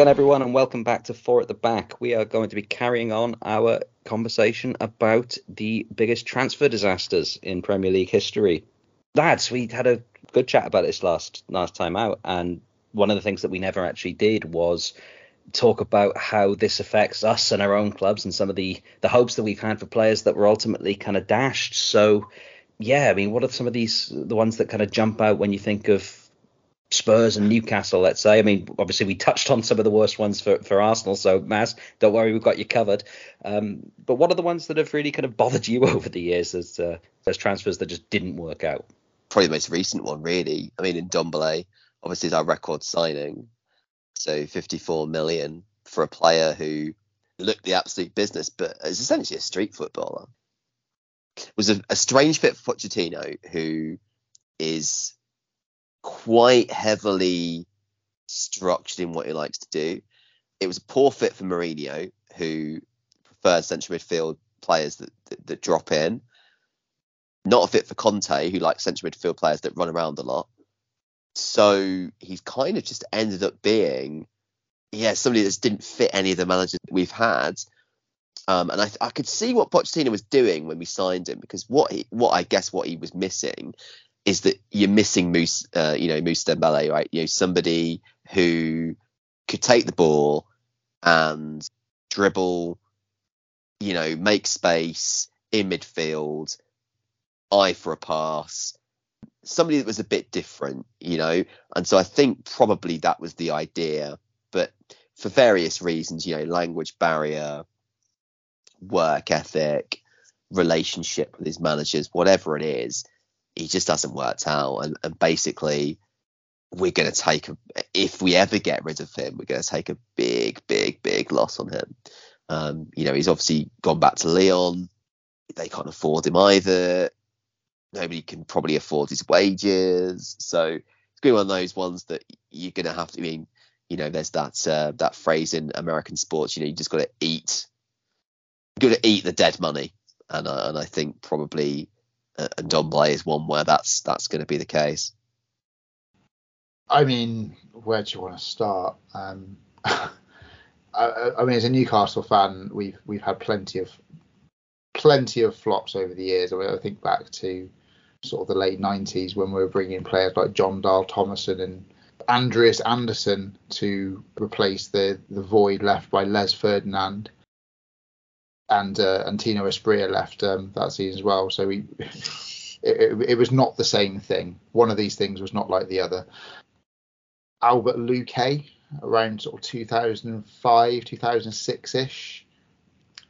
Again, everyone, and welcome back to Four at the Back. We are going to be carrying on our conversation about the biggest transfer disasters in Premier League history. Lads, we had a good chat about this last last time out, and one of the things that we never actually did was talk about how this affects us and our own clubs and some of the the hopes that we've had for players that were ultimately kind of dashed. So, yeah, I mean, what are some of these the ones that kind of jump out when you think of Spurs and Newcastle, let's say. I mean, obviously we touched on some of the worst ones for, for Arsenal, so Maz, don't worry, we've got you covered. Um, but what are the ones that have really kind of bothered you over the years as uh, as transfers that just didn't work out? Probably the most recent one, really. I mean, in Ndombele, obviously is our record signing, so 54 million for a player who looked the absolute business, but is essentially a street footballer. Was a, a strange fit for Pochettino, who is quite heavily structured in what he likes to do. It was a poor fit for Mourinho, who prefers central midfield players that, that, that drop in. Not a fit for Conte, who likes central midfield players that run around a lot. So he's kind of just ended up being, yeah, somebody that didn't fit any of the managers we've had. Um, and I, I could see what Pochettino was doing when we signed him because what he, what I guess what he was missing is that you're missing Moose, uh, you know, Moose Dembele, right? You know, somebody who could take the ball and dribble, you know, make space in midfield, eye for a pass, somebody that was a bit different, you know. And so I think probably that was the idea, but for various reasons, you know, language barrier, work ethic, relationship with his managers, whatever it is, he just hasn't worked out. And, and basically, we're going to take a, if we ever get rid of him, we're going to take a big, big, big loss on him. Um, you know, he's obviously gone back to Lyon. They can't afford him either. Nobody can probably afford his wages. So it's going to be one of those ones that you're going to have to. I mean, you know, there's that uh, that phrase in American sports. You know, you just got to eat. You Got to eat the dead money, and and I think probably and Ndombele is one where that's that's going to be the case. I mean, where do you want to start? Um, I, I, mean, as a Newcastle fan, we've we've had plenty of plenty of flops over the years. I, mean, I think back to sort of the late '90s when we were bringing players like John Dahl Tomasson and Andreas Andersson to replace the the void left by Les Ferdinand and uh, and Tino Asprilla left um, that season as well. So we, it, it, it, was not the same thing. One of these things was not like the other. Albert Luque, around sort of 2005, 2006 ish,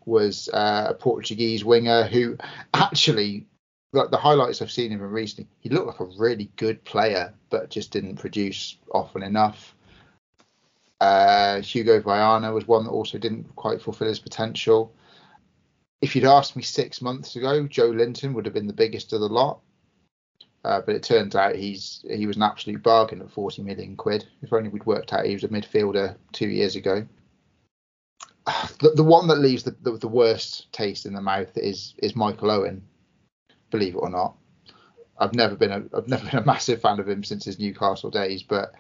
was uh, a Portuguese winger who actually, like the highlights I've seen of him recently, he looked like a really good player, but just didn't produce often enough. Uh, Hugo Viana was one that also didn't quite fulfill his potential if you'd asked me six months ago, Joelinton would have been the biggest of the lot. Uh, but it turns out he's he was an absolute bargain at 40 million quid. If only we'd worked out he was a midfielder two years ago. The, the one that leaves the, the, the worst taste in the mouth is is Michael Owen. Believe it or not, I've never been a I've never been a massive fan of him since his Newcastle days, but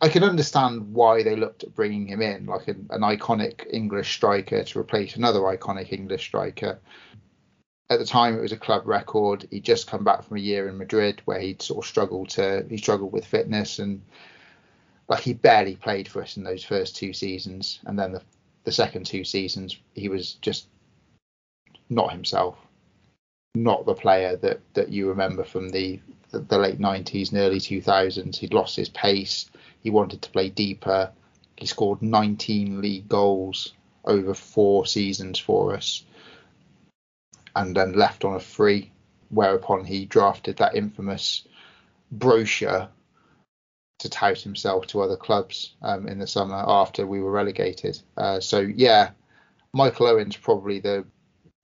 I can understand why they looked at bringing him in, like an, an iconic English striker to replace another iconic English striker. At the time, it was a club record. He'd just come back from a year in Madrid where he'd sort of struggled to he struggled with fitness and like he barely played for us in those first two seasons, and then the the second two seasons he was just not himself, not the player that that you remember from the the, late 90s and early 2000s. He'd lost his pace he wanted to play deeper. He scored 19 league goals over four seasons for us and then left on a free, whereupon he drafted that infamous brochure to tout himself to other clubs um, in the summer after we were relegated. Uh, so yeah, Michael Owen's probably the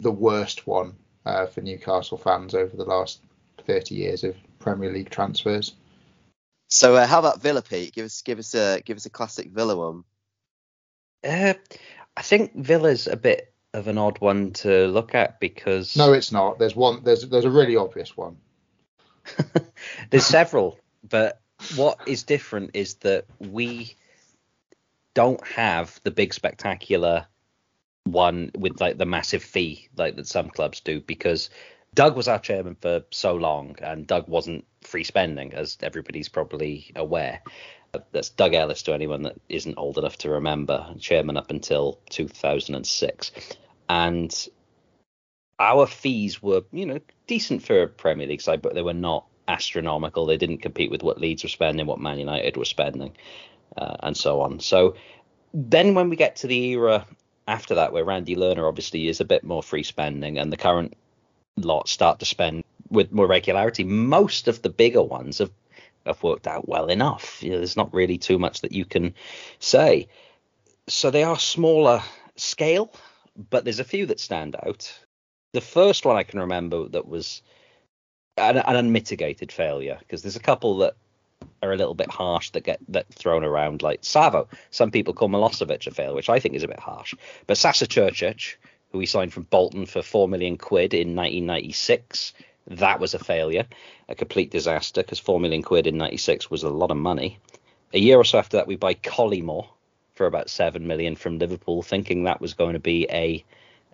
the worst one uh, for Newcastle fans over the last 30 years of Premier League transfers. So uh, how about Villa, Pete? Give us give us a give us a classic Villa one. Uh, I think Villa's a bit of an odd one to look at because no, it's not. There's one. There's there's a really obvious one. there's several, but what is different is that we don't have the big spectacular one with like the massive fee like that some clubs do because Doug was our chairman for so long, and Doug wasn't free spending, as everybody's probably aware. That's Doug Ellis to anyone that isn't old enough to remember, chairman up until 2006. And our fees were, you know, decent for a Premier League side, but they were not astronomical. They didn't compete with what Leeds were spending, what Man United were spending, uh, and so on. So then when we get to the era after that, where Randy Lerner obviously is a bit more free spending, and the current lot start to spend with more regularity, most of the bigger ones have have worked out well enough. You know, there's not really too much that you can say. So they are smaller scale, but there's a few that stand out. The first one I can remember that was an, an unmitigated failure because there's a couple that are a little bit harsh that get that thrown around like Savo. Some people call Milosevic a failure, which I think is a bit harsh. But Sasa Curcic, who we signed from Bolton for four million quid in 1996, that was a failure, a complete disaster because four million quid in '96 was a lot of money. A year or so after that, we buy Collymore for about seven million from Liverpool, thinking that was going to be a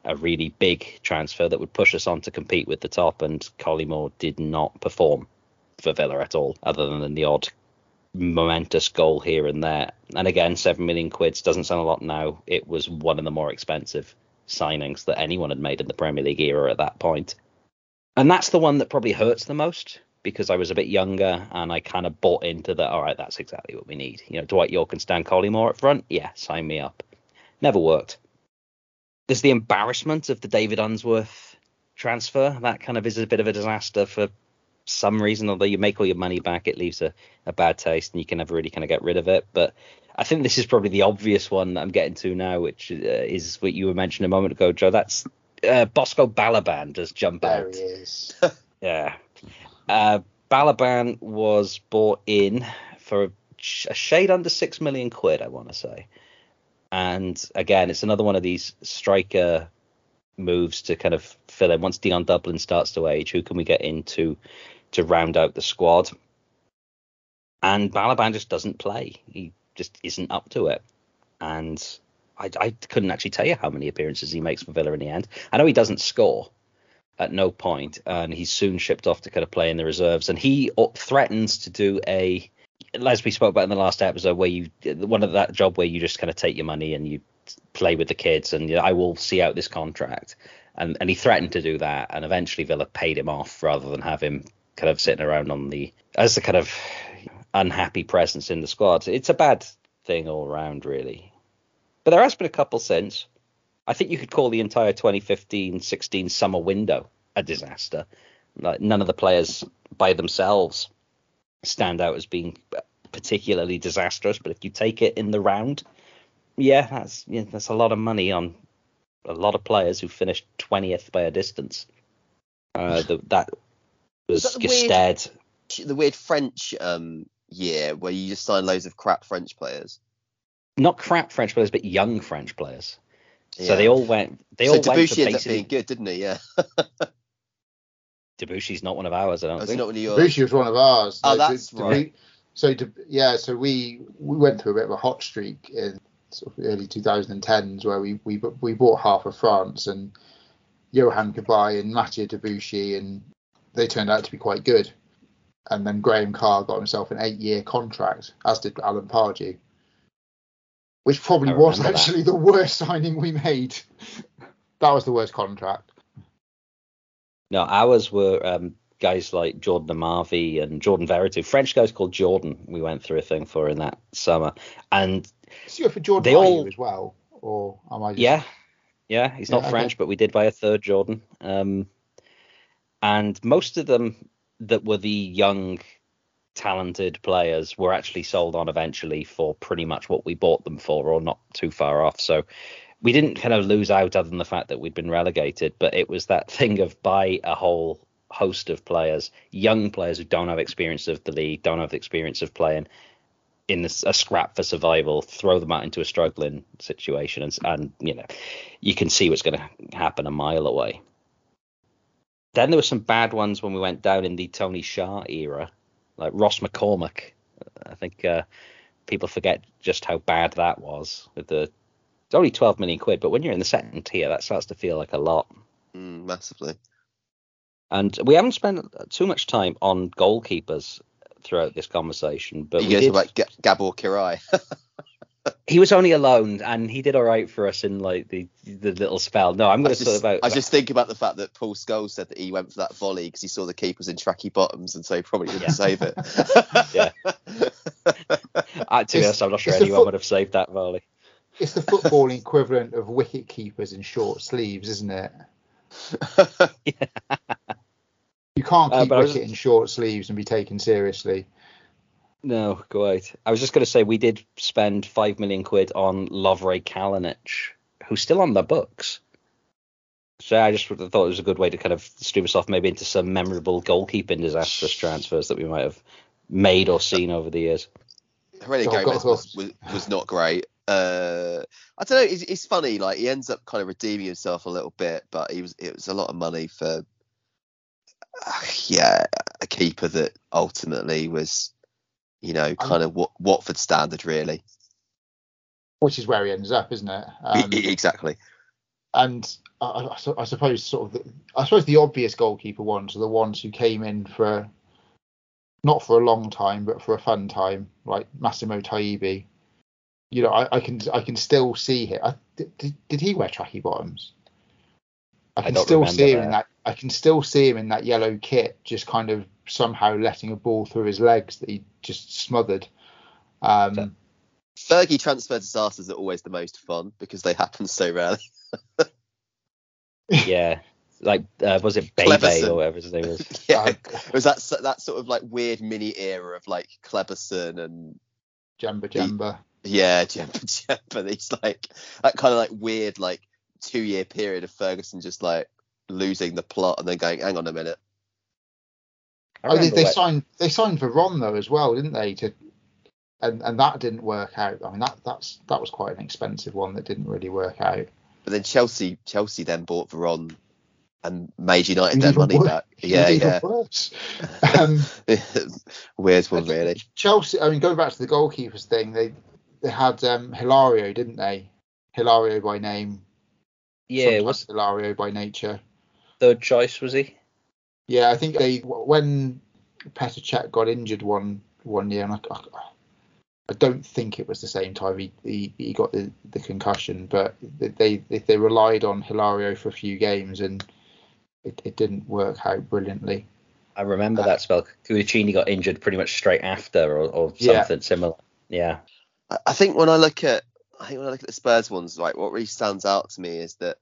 a really big transfer that would push us on to compete with the top, and Collymore did not perform for Villa at all, other than the odd momentous goal here and there. And again, seven million quids doesn't sound a lot now. It was one of the more expensive signings that anyone had made in the Premier League era at that point and that's the one that probably hurts the most because I was a bit younger and I kind of bought into that. All right, that's exactly what we need. You know, Dwight Yorke and Stan Collymore up front. Yeah, sign me up. Never worked. There's the embarrassment of the David Unsworth transfer. That kind of is a bit of a disaster for some reason. Although you make all your money back, it leaves a, a bad taste and you can never really kind of get rid of it. But I think this is probably the obvious one that I'm getting to now, which uh, is what you were mentioning a moment ago, Joe. That's uh, Bosko Balaban does jump There out. he is. Yeah. Uh, Balaban was bought in for a, a shade under six million quid, I want to say. And again, it's another one of these striker moves to kind of fill in. Once Dion Dublin starts to age, who can we get in to to round out the squad? And Balaban just doesn't play. He just isn't up to it. And I, I couldn't actually tell you how many appearances he makes for Villa in the end. I know he doesn't score at no point, and he's soon shipped off to kind of play in the reserves. And he threatens to do a, as we spoke about in the last episode, where you one of that job where you just kind of take your money and you play with the kids, and you know, I will see out this contract. And and he threatened to do that, and eventually Villa paid him off rather than have him kind of sitting around on the as the kind of unhappy presence in the squad. It's a bad thing all around, really. But there has been a couple since. I think you could call the entire 2015-16 summer window a disaster. Like none of the players by themselves stand out as being particularly disastrous, but if you take it in the round, yeah, that's yeah, that's a lot of money on a lot of players who finished 20th by a distance. Uh, the, that was Was that the weird- The weird French um, year where you just sign loads of crap French players. Not crap French players, but young French players. So they all went. They so all went for Debuchy ended up basically. being good, didn't he? Yeah. Debuchy's not one of ours, I don't Was he think. not one of yours? Bushi was one of ours. Oh, So that's to- to right. be- so to, yeah, so we we went through a bit of a hot streak in sort of early 2010s where we we we bought half of France and Yohan Cabaye and Mathieu Debuchy and they turned out to be quite good. And then Graham Carr got himself an eight-year contract, as did Alan Pardew, which probably was remember that. actually the worst signing we made. that was the worst contract. No, ours were um, guys like Jordan Amavi and Jordan Veretout, French guys called Jordan. We went through a thing for in that summer, and go for Jordan They all- as well, or am I just yeah, yeah, he's not Yeah, okay. French, but we did buy a third Jordan. Um, and most of them that were the young, talented players were actually sold on eventually for pretty much what we bought them for, or not too far off. So we didn't kind of lose out other than the fact that we'd been relegated, but it was that thing of buy a whole host of players, young players who don't have experience of the league, don't have the experience of playing in a scrap for survival, throw them out into a struggling situation, and, and you know you can see what's going to happen a mile away. Then there were some bad ones when we went down in the Tony Xia era, like Ross McCormack. I think uh, people forget just how bad that was with the. It's only 12 million quid, but when you're in the second tier, that starts to feel like a lot. Mm, massively. And we haven't spent too much time on goalkeepers throughout this conversation, but you we guys did, about G- Gabor Kiraly. he was only alone, and he did all right for us in like the the little spell. No, I'm going to talk just, about. I was just thinking about the fact that Paul Scholes said that he went for that volley because he saw the keepers in tracky bottoms and so he probably didn't Yeah. save it. Yeah. Uh, to be honest, I'm not sure anyone foot- would have saved that volley. It's the football equivalent of wicket keepers in short sleeves, isn't it? You can't Uh, keep but I was- wicket in short sleeves and be taken seriously. No, quite. I was just going to say we did spend five million quid on Lovre Kalinic, who's still on the books. So I just thought it was a good way to kind of stream us off maybe into some memorable goalkeeping disastrous transfers that we might have made or seen over the years. Heurelho Gomes was, was, was not great. Uh, I don't know. It's, it's funny. Like he ends up kind of redeeming himself a little bit, but he was it was a lot of money for uh, yeah a keeper that ultimately was you know kind of what Watford standard really. Which is where he ends up, isn't it? Um, exactly. and I, I, suppose sort of the, I suppose the obvious goalkeeper ones are the ones who came in for not for a long time but for a fun time, like Massimo Taibi. You know, I, I can I can still see him. I, did, did he wear tracky bottoms? I I can don't still see him in that. that. I can still see him in that yellow kit, just kind of somehow letting a ball through his legs that he just smothered. Um, Fergie transfer disasters are always the most fun because they happen so rarely. Yeah, like uh, was it Bebe or whatever his name was? yeah, uh, it was that that sort of like weird mini era of like Cleberson and Djemba-Djemba. Yeah, Djemba-Djemba. He's like that kind of like weird like two year period of Ferguson just like losing the plot and then going, hang on a minute. I Oh, they, remember they signed they signed Veron though as well, didn't they? To and and that didn't work out. I mean that that's that was quite an expensive one that didn't really work out. But then Chelsea Chelsea then bought Veron and made United It their money even back. Yeah, yeah. worse. Um, Weird one really. Chelsea. I mean, going back to the goalkeepers thing, they they had um, Hilario, didn't they? Hilario by name. yeah, sometimes was Hilario by nature. third choice was he? Yeah, I think they when Petr Cech got injured one one year, and I, I, I don't think it was the same time he, he, he got the, the concussion, but they, they they relied on Hilario for a few games and it, it didn't work out brilliantly. I remember Uh, that spell. Cudicini got injured pretty much straight after, or, or Yeah. something similar. Yeah, I- I think when I look at I think when I look at the Spurs ones, like what really stands out to me is that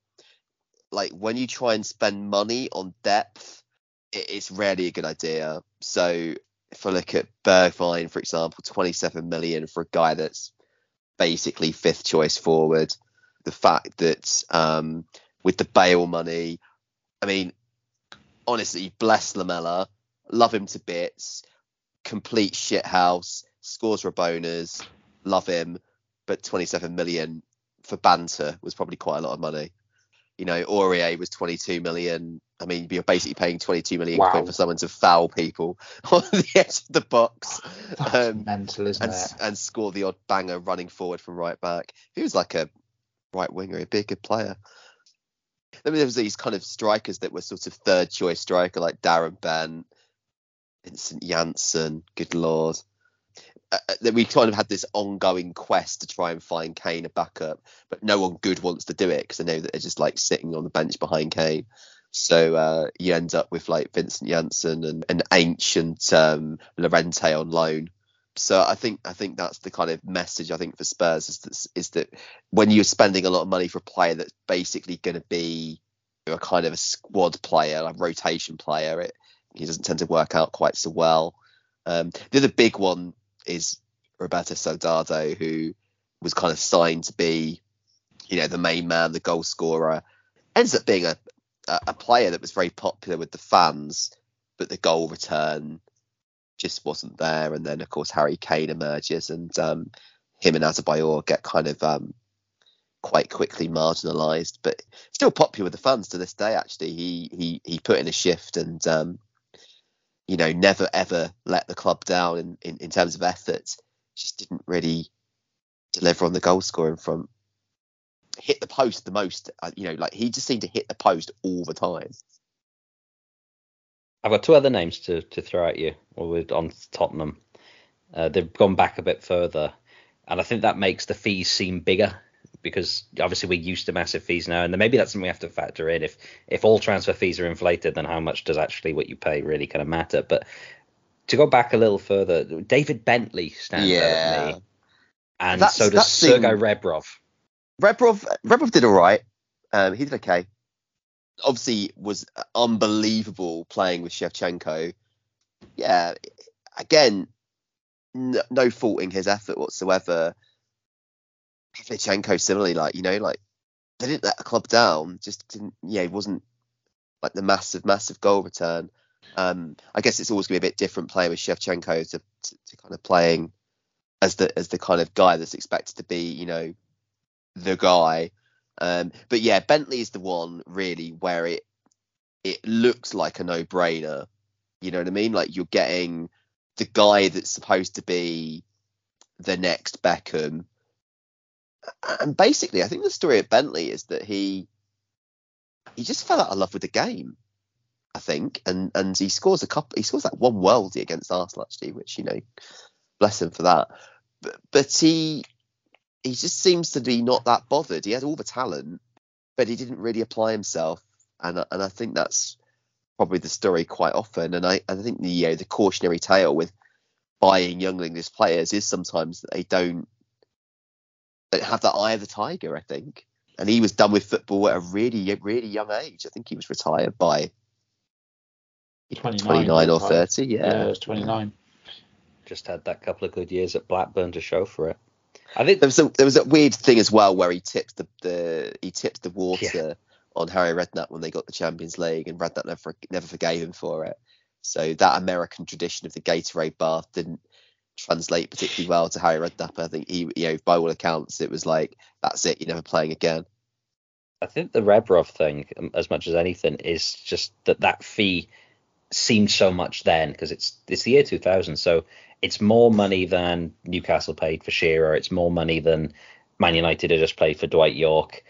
like when you try and spend money on depth, it, it's rarely a good idea. So if I look at Bergwijn, for example, 27 million for a guy that's basically fifth choice forward. The fact that um, with the Bale money, I mean, honestly, bless Lamela, love him to bits, complete shithouse, scores Rabonas, love him, but 27 million for banter was probably quite a lot of money. You know, Aurier was 22 million. I mean, you're basically paying 22 million Wow. quid for someone to foul people on the edge of the box Um, mental, and, and score the odd banger running forward from right back. He was like a right winger, he'd be a good player. Then there was these kind of strikers that were sort of third choice striker like Darren Bent, Vincent Janssen, good lord. Uh, uh, that we kind of had this ongoing quest to try and find Kane a backup, but no one good wants to do it because they know that they're just like sitting on the bench behind Kane. So uh, you end up with like Vincent Janssen and an ancient um, Llorente on loan. So I think I think that's the kind of message I think for Spurs is that, is that when you're spending a lot of money for a player that's basically going to be a kind of a squad player, like rotation player, it he doesn't tend to work out quite so well. Um, the other big one is Roberto Soldado, who was kind of signed to be, you know, the main man, the goal scorer. Ends up being a, a, player that was very popular with the fans, but the goal return just wasn't there. And then, of course, Harry Kane emerges, and um, him and Adebayor get kind of um, quite quickly marginalised, but still popular with the fans to this day. Actually, he he he put in a shift and um, you know never ever let the club down in, in, in terms of effort. just didn't really deliver on the goal scoring front. Hit the post the most, uh, you know, like he just seemed to hit the post all the time. I've got two other names to, to throw at you while we're on Tottenham. Uh, they've gone back a bit further, and I think that makes the fees seem bigger because obviously we're used to massive fees now, and then maybe that's something we have to factor in. If if all transfer fees are inflated, then how much does actually what you pay really kind of matter? But to go back a little further, David Bentley stands out Yeah. at me, and That's- so does Sergei Rebrov. Rebrov, Rebrov did all right. Um, he did okay. Obviously, was unbelievable playing with Shevchenko. Yeah, again, no, no faulting his effort whatsoever. Pavlyuchenko similarly, like you know, like they didn't let the club down. Just didn't. Yeah, he wasn't like the massive, massive goal return. Um, I guess it's always going to be a bit different playing with Shevchenko to, to, to kind of playing as the as the kind of guy that's expected to be, you know, the guy. Um, but yeah, Bentley is the one really where it it looks like a no-brainer. You know what I mean? Like you're getting the guy that's supposed to be the next Beckham. And basically, I think the story of Bentley is that he he just fell out of love with the game. I think, and and he scores a couple. He scores that one worldie against Arsenal actually, which you know, bless him for that. But but he he just seems to be not that bothered. He had all the talent, but he didn't really apply himself, and I- and I think that's probably the story quite often. And I I think the you know, the cautionary tale with buying young English players is sometimes that they don't don't have that eye of the tiger. I think, and he was done with football at a really really young age. I think he was retired by 29, 29 or 30. Yeah, Yeah. it was 29. Just had that couple of good years at Blackburn to show for it. I think There was a there was a weird thing as well where he tipped the, the he tipped the water on Harry Redknapp when they got the Champions League, and Redknapp never never forgave him for it. So that American tradition of the Gatorade bath didn't translate particularly well to Harry Redknapp. I think he, you know, by all accounts, it was like that's it, you're never playing again. I think the Rebrov thing, um, as much as anything, is just that that fee seemed so much then because it's it's the year 2000, so it's more money than Newcastle paid for Shearer. It's more money than Man United had just paid for Dwight Yorke.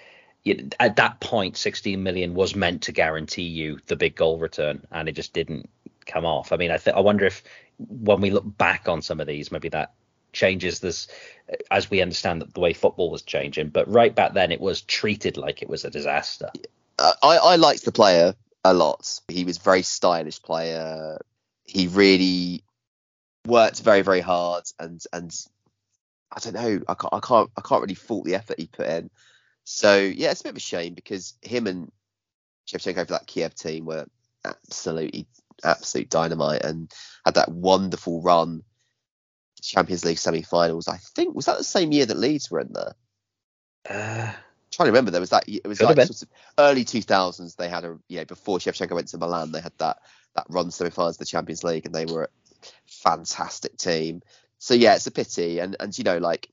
At that point, 16 million was meant to guarantee you the big goal return, and it just didn't come off. I mean, I th- I wonder if when we look back on some of these, maybe that changes this as we understand that the way football was changing. But right back then, it was treated like it was a disaster. I I liked the player a lot. He was very stylish player. He really worked very very hard and and I don't know. I can't I can't I can't really fault the effort he put in. So yeah, it's a bit of a shame because him and Shevchenko for that Kiev team were absolutely absolute dynamite and had that wonderful run Champions League semi-finals. I think was that the same year that Leeds were in there. Uh, trying to remember there was that it was like sort of early 2000s they had a you know before Shevchenko went to Milan they had that that run semi-finals of the Champions League and they were fantastic team. So yeah it's a pity. And and you know like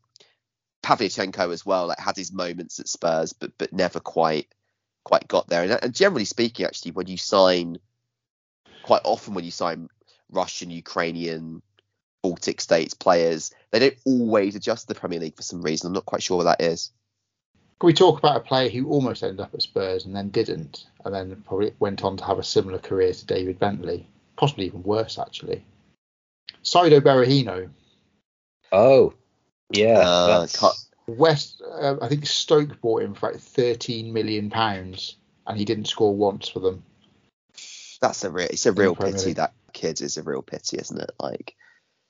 Pavlyuchenko as well like had his moments at Spurs but but never quite quite got there. And, and generally speaking actually when you sign quite often when you sign Russian Ukrainian Baltic states players they don't always adjust the Premier League for some reason. I'm not quite sure what that is. Can we talk about a player who almost ended up at Spurs and then didn't, and then probably went on to have a similar career to David Bentley, possibly even worse actually? Saido Berahino, oh, yeah. Uh, West, uh, I think Stoke bought him for like 13 million pounds, and he didn't score once for them. That's a real. It's a real pity. League. That kid is a real pity, isn't it? Like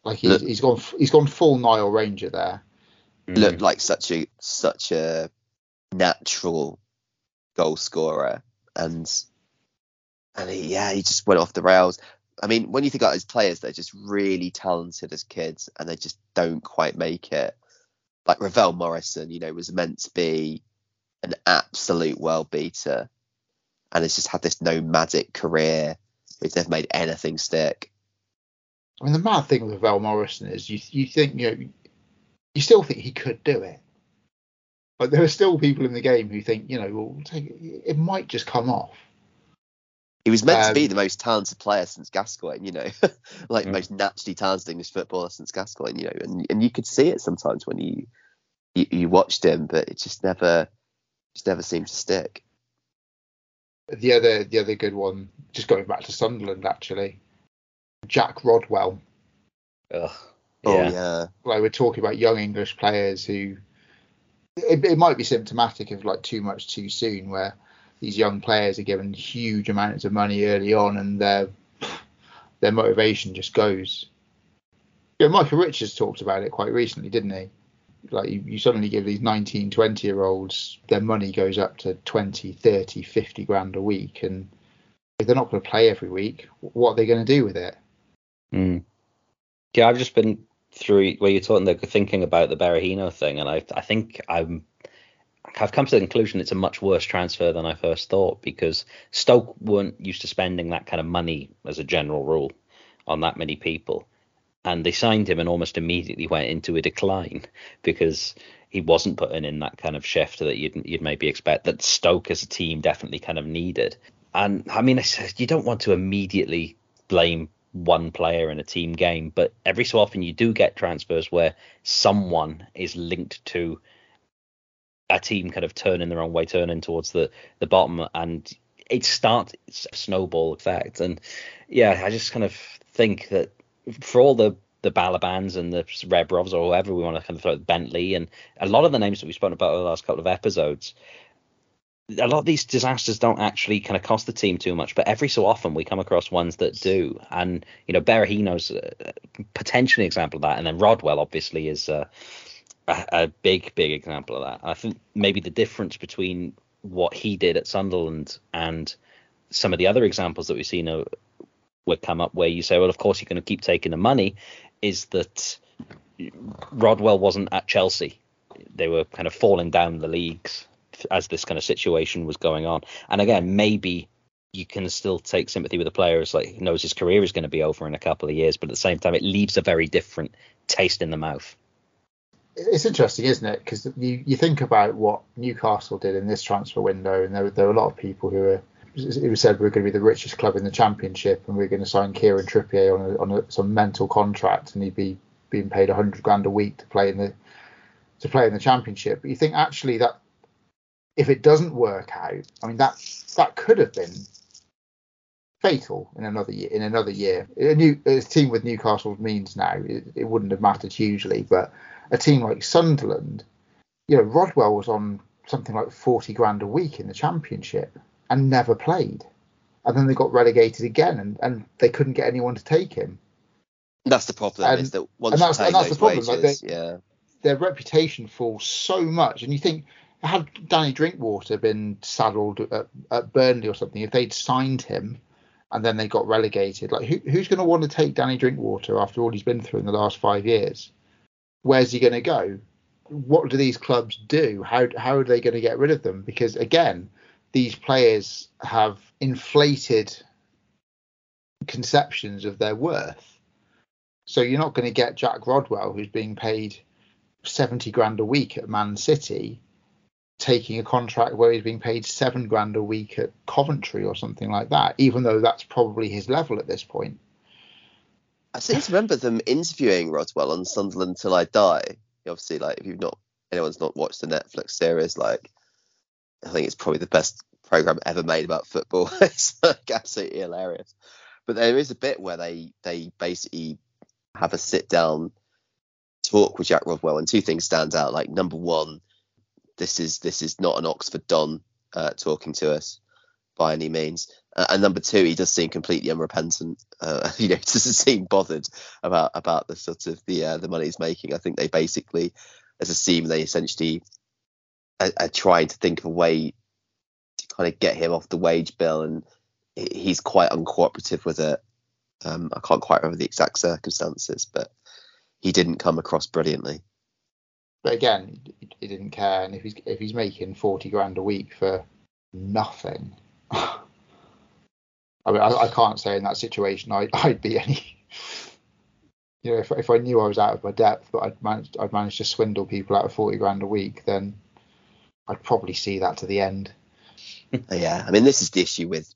Like he's, Look- he's gone, he's gone full Nile Ranger there. Mm. looked like such a such a natural goal scorer, and and he, yeah, he just went off the rails. I mean, when you think about those players they're just really talented as kids and they just don't quite make it, like Ravel Morrison, you know, was meant to be an absolute world beater, and has just had this nomadic career. He's never made anything stick. I mean, the mad thing with Ravel Morrison is you you think you know you still think he could do it, but there are still people in the game who think you know well it might just come off. He was meant to be Um, the most talented player since Gascoigne, you know, like Mm. most naturally talented English footballer since Gascoigne, you know, and and you could see it sometimes when you you, you watched him, but it just never just never seemed to stick. The other the other good one, just going back to Sunderland actually, Jack Rodwell. Ugh. Oh Yeah. yeah, Like we're talking about young English players who it, it might be symptomatic of like too much too soon, where these young players are given huge amounts of money early on and their their motivation just goes. Yeah, Michael Richards talked about it quite recently, didn't he? Like you, you suddenly give these 19, 20 year olds their money goes up to 20, 30, 50 grand a week and if they're not going to play every week, what are they going to do with it? Mm. Yeah, I've just been through where you're talking, the thinking about the Berahino thing, and I, I think I'm, I've come to the conclusion it's a much worse transfer than I first thought because Stoke weren't used to spending that kind of money as a general rule on that many people, and they signed him and almost immediately went into a decline because he wasn't putting in that kind of shift that you'd you'd maybe expect that Stoke as a team definitely kind of needed. And I mean, you don't want to immediately blame one player in a team game, but every so often you do get transfers where someone is linked to a team kind of turning the wrong way, turning towards the the bottom, and it starts a snowball effect. And yeah, I just kind of think that for all the the Balabans and the Rebrovs or whoever we want to kind of throw Bentley and a lot of the names that we've spoken about over the last couple of episodes, a lot of these disasters don't actually kind of cost the team too much, but every so often we come across ones that do. And you know, Berahino's uh, potentially an example of that, and then Rodwell obviously is uh, a, a big, big example of that. I think maybe the difference between what he did at Sunderland and some of the other examples that we've seen uh, would come up where you say, well, of course you're going to keep taking the money, is that Rodwell wasn't at Chelsea. They were kind of falling down the leagues as this kind of situation was going on. And again, maybe you can still take sympathy with the player as like knows his career is going to be over in a couple of years, but at the same time, it leaves a very different taste in the mouth. It's interesting, isn't it? Because you, you think about what Newcastle did in this transfer window, and there, there were a lot of people who were. It was said we're going to be the richest club in the championship, and we're going to sign Kieran Trippier on a, on a, some mental contract, and he'd be being paid hundred grand a week to play in the to play in the championship. But you think actually that if it doesn't work out, I mean that that could have been fatal in another year. In another year, a new a team with Newcastle's means now, it, it wouldn't have mattered hugely. But a team like Sunderland, you know, Rodwell was on something like forty grand a week in the championship and never played, and then they got relegated again, and, and they couldn't get anyone to take him. that's the problem And- is that once and that's- and that's the problem, like they- yeah, Their reputation falls so much, and you think had Danny Drinkwater been saddled at, at Burnley or something, if they'd signed him and then they got relegated, like who, who's going to want to take Danny Drinkwater after all he's been through in the last five years? Where's he going to go? What do these clubs do? How how are they going to get rid of them? Because again, these players have inflated conceptions of their worth. So you're not going to get Jack Rodwell, who's being paid 70 grand a week at Man City, taking a contract where he's being paid seven grand a week at Coventry or something like that, even though that's probably his level at this point. I seem to remember them interviewing Rodwell on Sunderland Till I Die. Obviously, like if you've not anyone's not watched the Netflix series, like I think it's probably the best program ever made about football. it's like absolutely hilarious. But there is a bit where they they basically have a sit down talk with Jack Rodwell, and two things stand out. Like number one, this is this is not an Oxford Don uh, talking to us by any means. Uh, and number two, he does seem completely unrepentant. Uh, you know, doesn't seem bothered about about the sort of the uh, the money he's making. I think they basically, as a team, they essentially are, are trying to think of a way to kind of get him off the wage bill, and he's quite uncooperative with it. Um, I can't quite remember the exact circumstances, but he didn't come across brilliantly. But again, he, didn't care, and if he's if he's making 40 grand a week for nothing, I mean, I, I can't say in that situation I'd, I'd be any. You know, if, if I knew I was out of my depth, but I'd managed I'd managed to swindle people out of 40 grand a week, then I'd probably see that to the end. Yeah, I mean, this is the issue with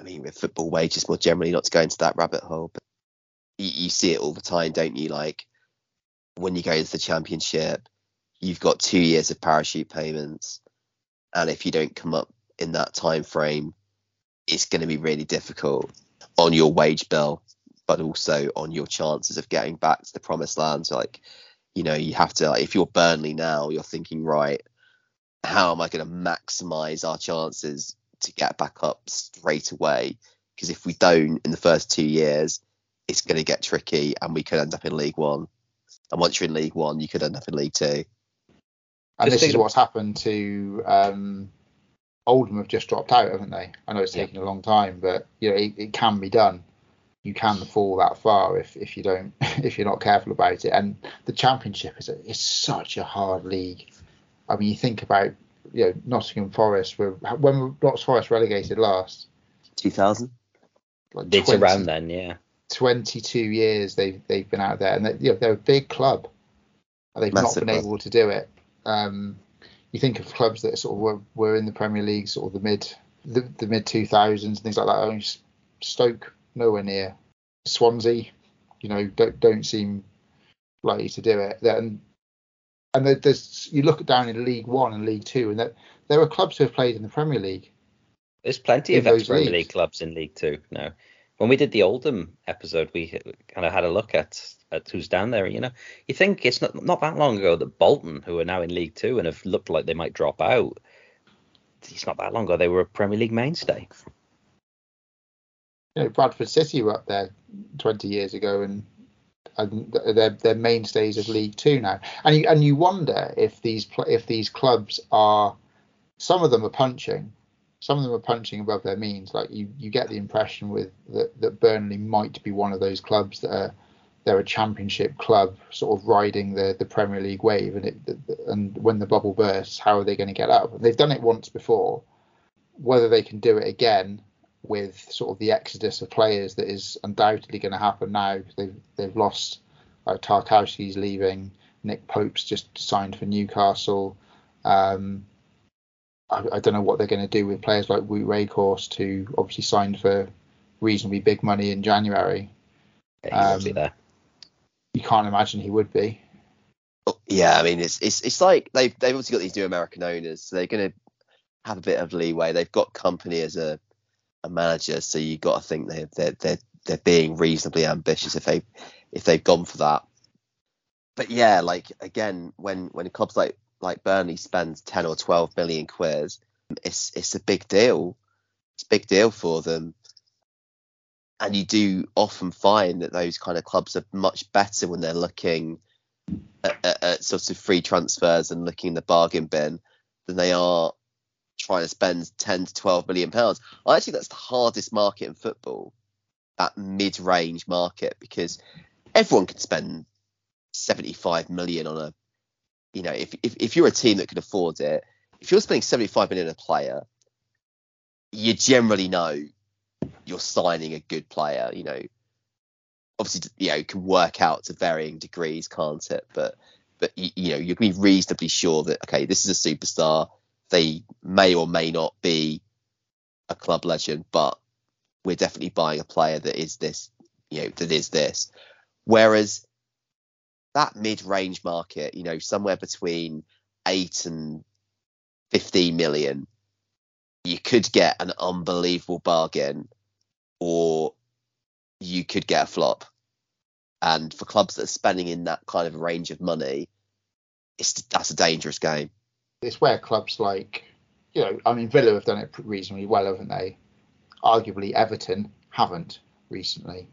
I mean, with football wages more generally, not to go into that rabbit hole, but you, you see it all the time, don't you? Like when you go into the championship, you've got two years of parachute payments, and if you don't come up in that time frame, it's going to be really difficult on your wage bill, but also on your chances of getting back to the promised land. So like, you know, you have to like, if you're Burnley now, you're thinking, right, how am I going to maximize our chances to get back up straight away? Because if we don't in the first two years, it's going to get tricky, and we could end up in League One. And once you're in League One, you could end up in League Two. And this is what's happened to um, Oldham have just dropped out, haven't they? I know it's Yeah. taken a long time, but you know it, it can be done. You can fall that far if, if you don't if you're not careful about it. And the Championship is a, is such a hard league. I mean, you think about you know Nottingham Forest. Were, when were Notts Forest relegated last? 2000. Like It's 20 around then, yeah. 22 years they've they've been out there, and they, you know, they're a big club. And they've Massive not been club. able to do it. Um, you think of clubs that sort of were, were in the Premier League, sort of the mid the, the mid 2000s, and things like that. I mean, Stoke nowhere near. Swansea, you know, don't don't seem likely to do it. Then and there- there's you look down in League One and League Two, and that there are clubs who have played in the Premier League. There's plenty of those ex-Premier. League clubs in League Two now. When we did the Oldham episode, we kind of had a look at, at who's down there. You know, you think it's not not that long ago that Bolton, who are now in League Two and have looked like they might drop out, it's not that long ago they were a Premier League mainstay. you know, Bradford City were up there 20 years ago, and and they're they're mainstays of League Two now. And you and you wonder if these if these clubs are some of them are punching, some of them are punching above their means. Like you you get the impression with that that Burnley might be one of those clubs that are they're a championship club, sort of riding the the Premier League wave, and it and when the bubble bursts, how are they going to get up? They've done it once before. Whether they can do it again with sort of the exodus of players that is undoubtedly going to happen now. They've they've lost like Tarkowski's leaving, Nick Pope's just signed for Newcastle. Um, I, I don't know what they're going to do with players like Wout Weghorst, who obviously signed for reasonably big money in January. Yeah, Um, there. You can't imagine he would be. Oh, Yeah, I mean it's it's it's like they've they've obviously got these new American owners, so they're going to have a bit of leeway. They've got Kompany as a a manager, so you've got to think they're they're they're they're being reasonably ambitious if they if they've gone for that. But yeah, like again, when when clubs like like Burnley spend ten or twelve million quid, it's it's a big deal. It's a big deal for them. And you do often find that those kind of clubs are much better when they're looking at, at, at sort of free transfers and looking in the bargain bin than they are trying to spend 10 to 12 million pounds. I think that's the hardest market in football, that mid-range market, because everyone can spend 75 million on a, you know, if, if, if you're a team that can afford it, if you're spending 75 million a player, you generally know you're signing a good player, you know, obviously, you know, it can work out to varying degrees, can't it? But, but you, you know, you can be reasonably sure that, okay, this is a superstar they may or may not be a club legend, but we're definitely buying a player that is this, you know, that is this. Whereas that mid-range market, you know, somewhere between eight and fifteen million, you could get an unbelievable bargain, or you could get a flop. And for clubs that are spending in that kind of range of money, it's that's a dangerous game. It's where clubs like, you know, I mean, Villa have done it reasonably well, haven't they? Arguably, Everton haven't recently.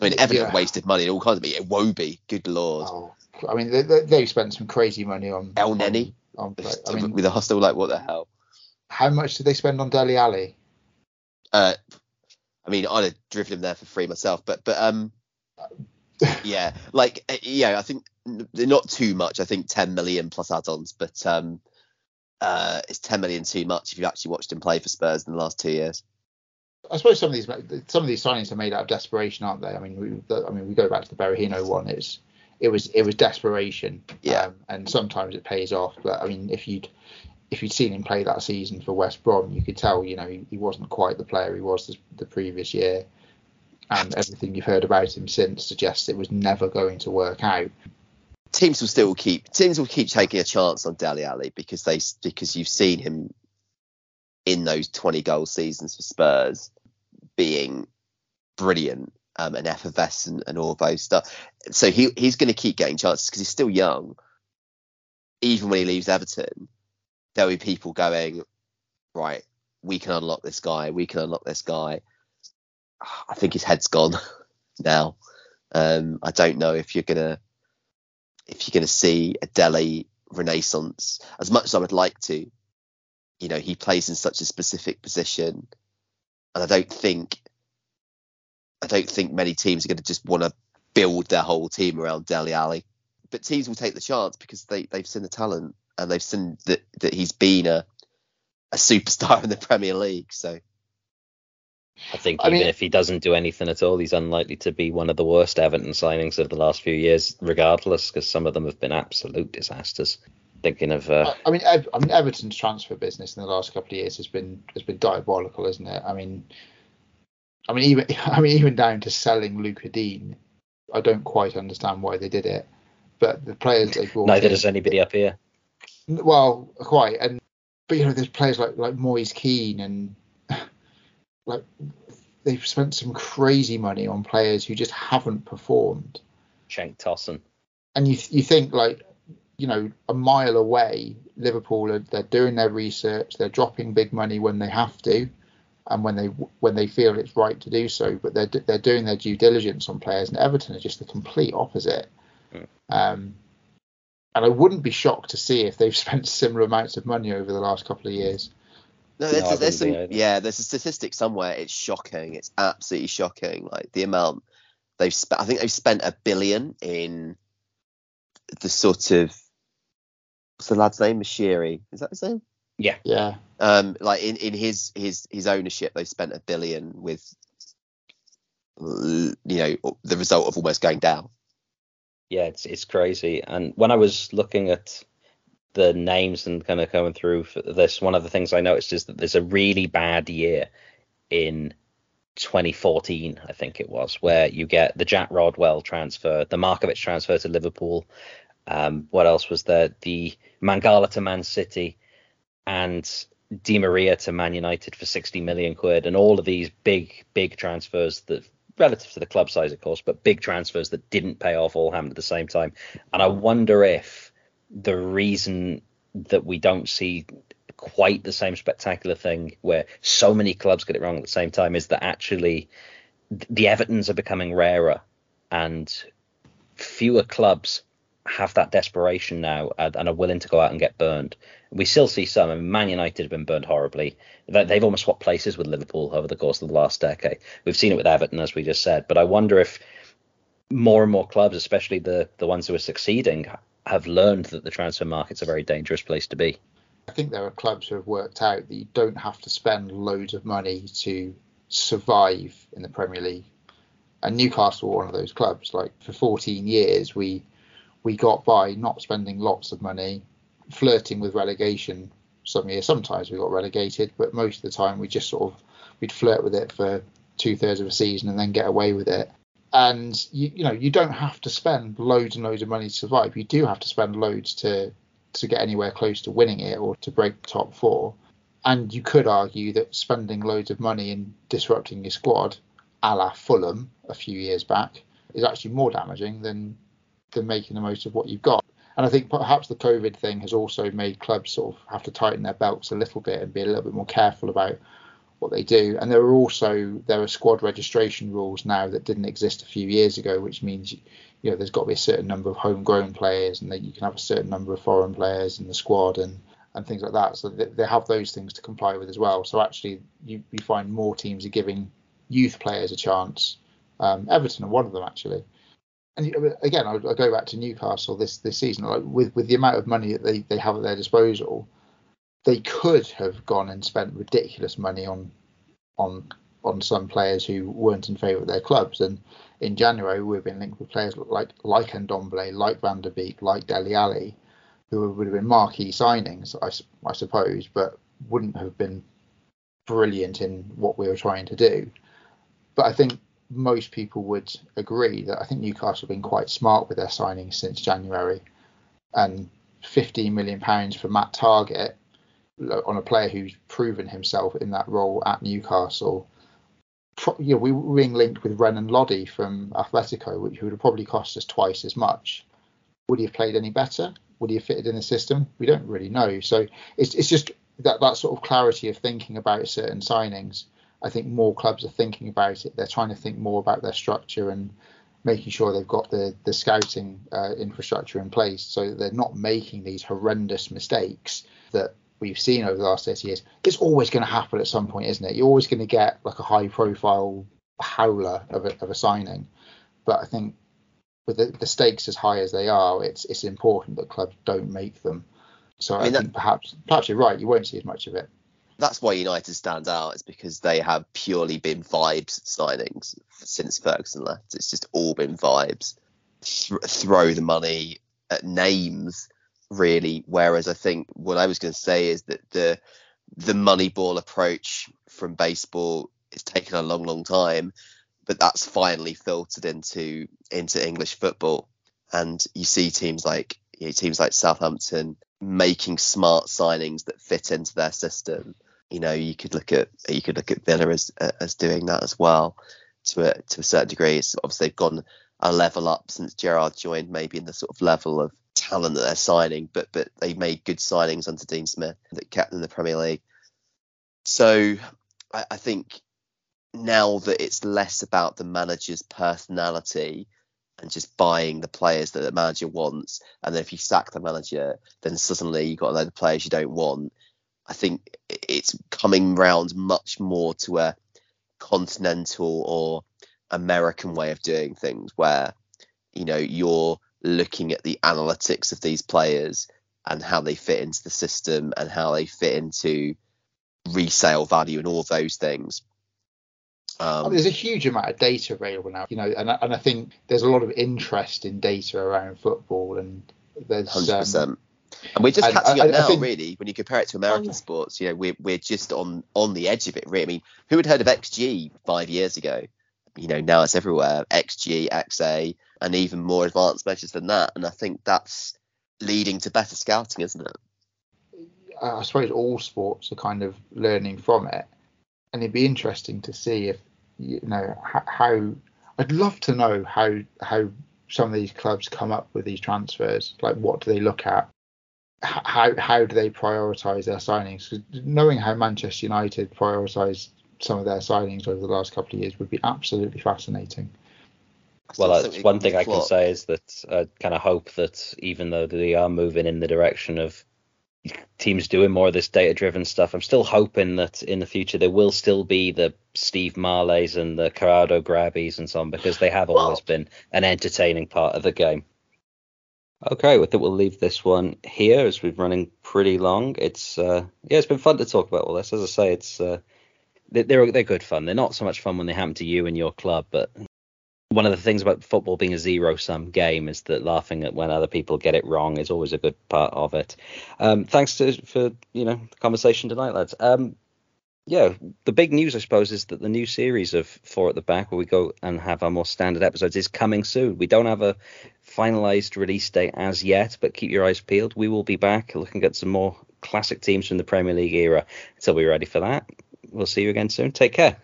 I mean, Everton Yeah. wasted money in all kinds of it. Wobie, good lord. Oh, I mean, they, they, they've spent some crazy money on El on- Neni? On. I mean, with a hostel like what the hell? how much did they spend on Dele Alli? Uh, I mean, I'd have driven him there for free myself, but but um, yeah, like uh, yeah, I think not too much. I think 10 million plus add-ons, but um, uh, it's 10 million too much if you've actually watched him play for Spurs in the last two years. I suppose some of these some of these signings are made out of desperation, aren't they? I mean, we, the, I mean, we go back to the Berahino one. It's it was it was desperation. Yeah. Um, and sometimes it pays off, but I mean, if you'd if you'd seen him play that season for West Brom, you could tell, you know, he, he wasn't quite the player he was the, the previous year. And everything you've heard about him since suggests it was never going to work out. Teams will still keep teams will keep taking a chance on Dele Alli because they because you've seen him in those 20 goal seasons for Spurs being brilliant um, and effervescent and all those stuff. So he he's going to keep getting chances because he's still young. Even when he leaves Everton, there'll be people going, right, we can unlock this guy, we can unlock this guy. I think his head's gone now. Um, I don't know if you're gonna if you're gonna see a Dele renaissance. As much as I would like to, you know, he plays in such a specific position, and I don't think I don't think many teams are going to just want to build their whole team around Dele Alli. But teams will take the chance because they they've seen the talent and they've seen that that he's been a a superstar in the Premier League. So I think I even mean- if he doesn't do anything at all, he's unlikely to be one of the worst Everton signings of the last few years, regardless, because some of them have been absolute disasters. Thinking of uh, I mean, I mean, Everton's transfer business in the last couple of years has been has been diabolical, isn't it? I mean, I mean, even I mean, even down to selling Lucas Digne, I don't quite understand why they did it. But the players they brought neither in, does anybody up here. well, quite, and but you know, there's players like like Moise Kean and like they've spent some crazy money on players who just haven't performed. Cenk Tosun. and you you think like you know a mile away Liverpool are they're doing their research they're dropping big money when they have to and when they when they feel it's right to do so but they're they're doing their due diligence on players and Everton are just the complete opposite Mm. um and I wouldn't be shocked to see if they've spent similar amounts of money over the last couple of years no, there's, No, there's some wouldn't be either. yeah, there's a statistic somewhere. It's shocking. It's absolutely shocking. Like the amount they've spent. I think they've spent a billion in the sort of what's the lad's name? Moshiri. Is that his name? yeah Yeah. um like in in his his his ownership they spent a billion with you know the result of almost going down Yeah, it's it's crazy. And when I was looking at the names and kind of going through for this, one of the things I noticed is that there's a really bad year in 2014, I think it was, where you get the Jack Rodwell transfer, the Markovic transfer to Liverpool. Um, what else was there? The Mangala to Man City and Di Maria to Man United for 60 million quid, and all of these big, big transfers that, relative to the club size, of course, but big transfers that didn't pay off all happened at the same time. And I wonder if the reason that we don't see quite the same spectacular thing where so many clubs get it wrong at the same time is that actually the Evertons are becoming rarer and fewer clubs have that desperation now and, and are willing to go out and get burned. We still see some. I mean, Man United have been burned horribly. They- They've almost swapped places with Liverpool over the course of the last decade. We've seen it with Everton, as we just said. But I wonder if more and more clubs, especially the the ones who are succeeding, have learned that the transfer market's a very dangerous place to be. I think there are clubs who have worked out that you don't have to spend loads of money to survive in the Premier League. And Newcastle were one of those clubs. Like for 14 years, we we got by not spending lots of money, flirting with relegation. Some years, sometimes we got relegated, but most of the time we just sort of we'd flirt with it for two thirds of a season and then get away with it. And you you know you don't have to spend loads and loads of money to survive. You do have to spend loads to to get anywhere close to winning it or to break the top four. And you could argue that spending loads of money and disrupting your squad, a la Fulham a few years back, is actually more damaging than than making the most of what you've got. And I think perhaps the COVID thing has also made clubs sort of have to tighten their belts a little bit and be a little bit more careful about what they do. And there are also there are squad registration rules now that didn't exist a few years ago, which means you know there's got to be a certain number of homegrown players and that you can have a certain number of foreign players in the squad and and things like that. So they, have those things to comply with as well. So actually, you, you find more teams are giving youth players a chance. Um, Everton are one of them actually. And again, I, go back to Newcastle this this season. Like with with the amount of money that they, they have at their disposal, they could have gone and spent ridiculous money on on on some players who weren't in favour of their clubs. And in January, we've been linked with players like like Ndombele, like Van der Beek, like Dele Alli, who would have been marquee signings, I, I suppose, but wouldn't have been brilliant in what we were trying to do. But I think most people would agree that I think Newcastle have been quite smart with their signings since January, and 15 million pounds for Matt Targett on a player who's proven himself in that role at Newcastle. You know, we were being linked with Renan Lodi from Atletico, which would have probably cost us twice as much. Would he have played any better? Would he have fitted in the system? We don't really know. So it's it's just that that sort of clarity of thinking about certain signings. I think more clubs are thinking about it. They're trying to think more about their structure and making sure they've got the the scouting uh, infrastructure in place, so they're not making these horrendous mistakes that we've seen over the last 30 years. It's always going to happen at some point, isn't it? You're always going to get like a high profile howler of a, of a signing. But I think with the, the, stakes as high as they are, it's it's important that clubs don't make them. So I, mean, I think that, perhaps perhaps you're right. You won't see as much of it. That's why United stand out. Is because they have purely been vibes signings since Ferguson left. It's just all been vibes. Th- throw the money at names really. Whereas I think what I was going to say is that the the money ball approach from baseball is taken a long, long time, but that's finally filtered into into English football. And you see teams like you know, teams like Southampton making smart signings that fit into their system. You know, you could look at you could look at Villa as as doing that as well to a to a certain degree. It's obviously they've gone a level up since Gerrard joined, maybe in the sort of level of talent that they're signing, but but they made good signings under Dean Smith that kept them in the Premier League. So I, I think now that it's less about the manager's personality and just buying the players that the manager wants, and then if you sack the manager, then suddenly you've got a load of players you don't want. I think it's coming round much more to a continental or American way of doing things, where you know you're looking at the analytics of these players and how they fit into the system and how they fit into resale value and all those things. Um, there's a huge amount of data available now, you know, and and I think there's a lot of interest in data around football, and there's um. And we're just and catching I, up now, think, really, when you compare it to American oh, sports. You know, we're we're just on on the edge of it. Really, I mean, who had heard of XG five years ago? You know, now it's everywhere. XG, XA, and even more advanced measures than that. And I think that's leading to better scouting, isn't it? I suppose all sports are kind of learning from it, and it'd be interesting to see if you know how. I'd love to know how how some of these clubs come up with these transfers. Like, what do they look at? How how do they prioritise their signings? knowing how Manchester United prioritised some of their signings over the last couple of years would be absolutely fascinating well, that's one thing I can say is that I kind of hope that even though they are moving in the direction of teams doing more of this data driven stuff, I'm still hoping that in the future there will still be the Steve Marlets and the Corrado Grabbis and so on because they have always been an entertaining part of the game. Okay, I think we'll leave this one here as we're running pretty long. It's uh, yeah, it's been fun to talk about all this. As I say, it's uh, they're they're good fun. They're not so much fun when they happen to you and your club, but one of the things about football being a zero sum game is that laughing at when other people get it wrong is always a good part of it. Um, thanks to for you know the conversation tonight, lads. Um, yeah, the big news I suppose is that the new series of Four at the Back, where we go and have our more standard episodes, is coming soon. We don't have a finalized release date as yet, but keep your eyes peeled. We will be back looking at some more classic teams from the Premier League era. Until we're ready for that, we'll see you again soon. Take care.